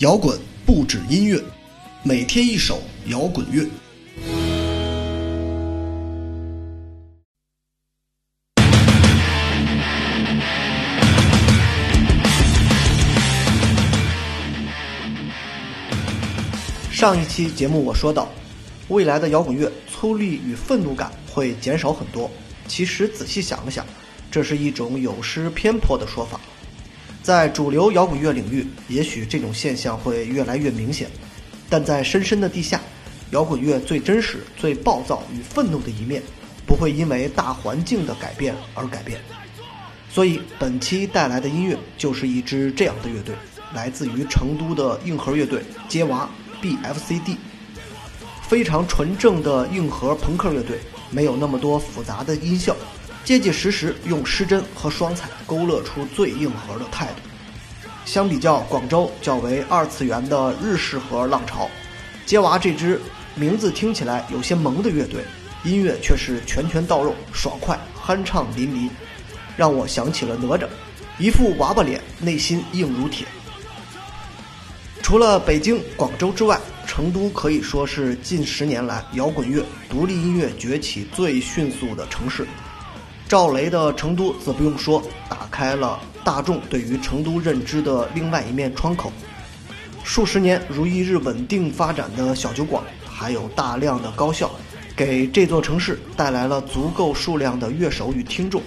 摇滚不止音乐，每天一首摇滚乐。上一期节目我说到，未来的摇滚乐粗粝与愤怒感会减少很多。其实仔细想了想，这是一种有失偏颇的说法。在主流摇滚乐领域，也许这种现象会越来越明显，但在深深的地下，摇滚乐最真实、最暴躁与愤怒的一面，不会因为大环境的改变而改变。所以本期带来的音乐就是一支这样的乐队，来自于成都的硬核乐队接娃。B.F.C.D. 非常纯正的硬核朋克乐队，没有那么多复杂的音效，结结实实用失真和双踩勾勒出最硬核的态度。相比较广州较为二次元的日式核浪潮，接娃这支名字听起来有些萌的乐队，音乐却是拳拳到肉、爽快、酣畅淋漓，让我想起了哪吒，一副娃娃脸，内心硬如铁。除了北京、广州之外，成都可以说是近十年来摇滚乐、独立音乐崛起最迅速的城市。赵雷的成都则不用说，打开了大众对于成都认知的另外一面窗口。数十年如一日稳定发展的小酒馆，还有大量的高校，给这座城市带来了足够数量的乐手与听众。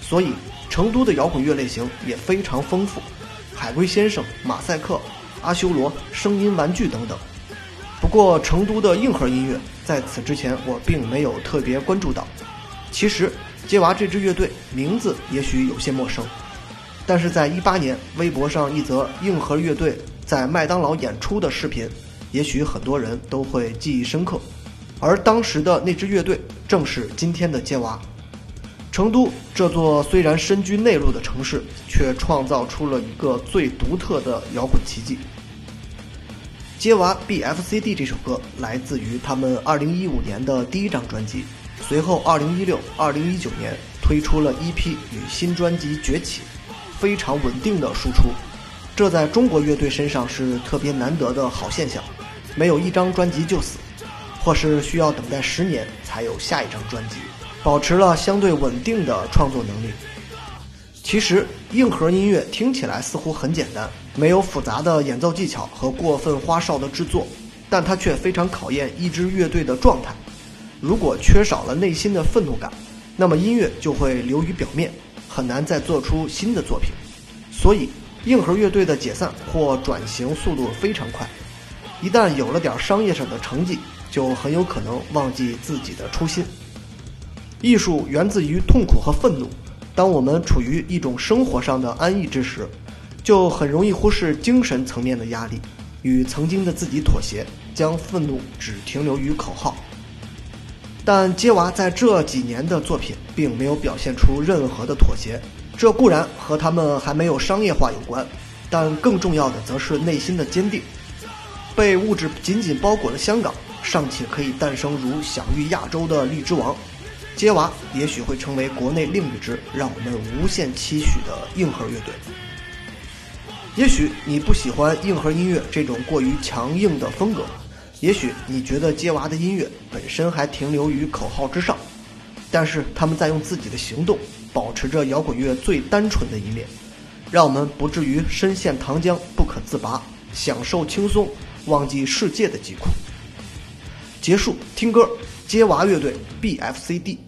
所以，成都的摇滚乐类型也非常丰富，海龟先生、马赛克。阿修罗、声音玩具等等。不过，成都的硬核音乐在此之前我并没有特别关注到。其实，接娃这支乐队名字也许有些陌生，但是在一八年微博上一则硬核乐队在麦当劳演出的视频，也许很多人都会记忆深刻。而当时的那支乐队正是今天的接娃。成都这座虽然身居内陆的城市，却创造出了一个最独特的摇滚奇迹。接娃 B.F.C.D 这首歌来自于他们2015年的第一张专辑，随后2016、2019年推出了 EP 与新专辑崛起，非常稳定的输出，这在中国乐队身上是特别难得的好现象，没有一张专辑就死，或是需要等待十年才有下一张专辑。保持了相对稳定的创作能力。其实，硬核音乐听起来似乎很简单，没有复杂的演奏技巧和过分花哨的制作，但它却非常考验一支乐队的状态。如果缺少了内心的愤怒感，那么音乐就会流于表面，很难再做出新的作品。所以，硬核乐队的解散或转型速度非常快，一旦有了点商业上的成绩，就很有可能忘记自己的初心。艺术源自于痛苦和愤怒。当我们处于一种生活上的安逸之时，就很容易忽视精神层面的压力，与曾经的自己妥协，将愤怒只停留于口号。但接娃在这几年的作品并没有表现出任何的妥协，这固然和他们还没有商业化有关，但更重要的则是内心的坚定。被物质紧紧包裹的香港，尚且可以诞生如享誉亚洲的荔枝王。接娃也许会成为国内另一支让我们无限期许的硬核乐队。也许你不喜欢硬核音乐这种过于强硬的风格，也许你觉得街娃的音乐本身还停留于口号之上，但是他们在用自己的行动保持着摇滚乐最单纯的一面，让我们不至于深陷糖浆不可自拔，享受轻松，忘记世界的疾苦。结束，听歌，街娃乐队 B.F.C.D。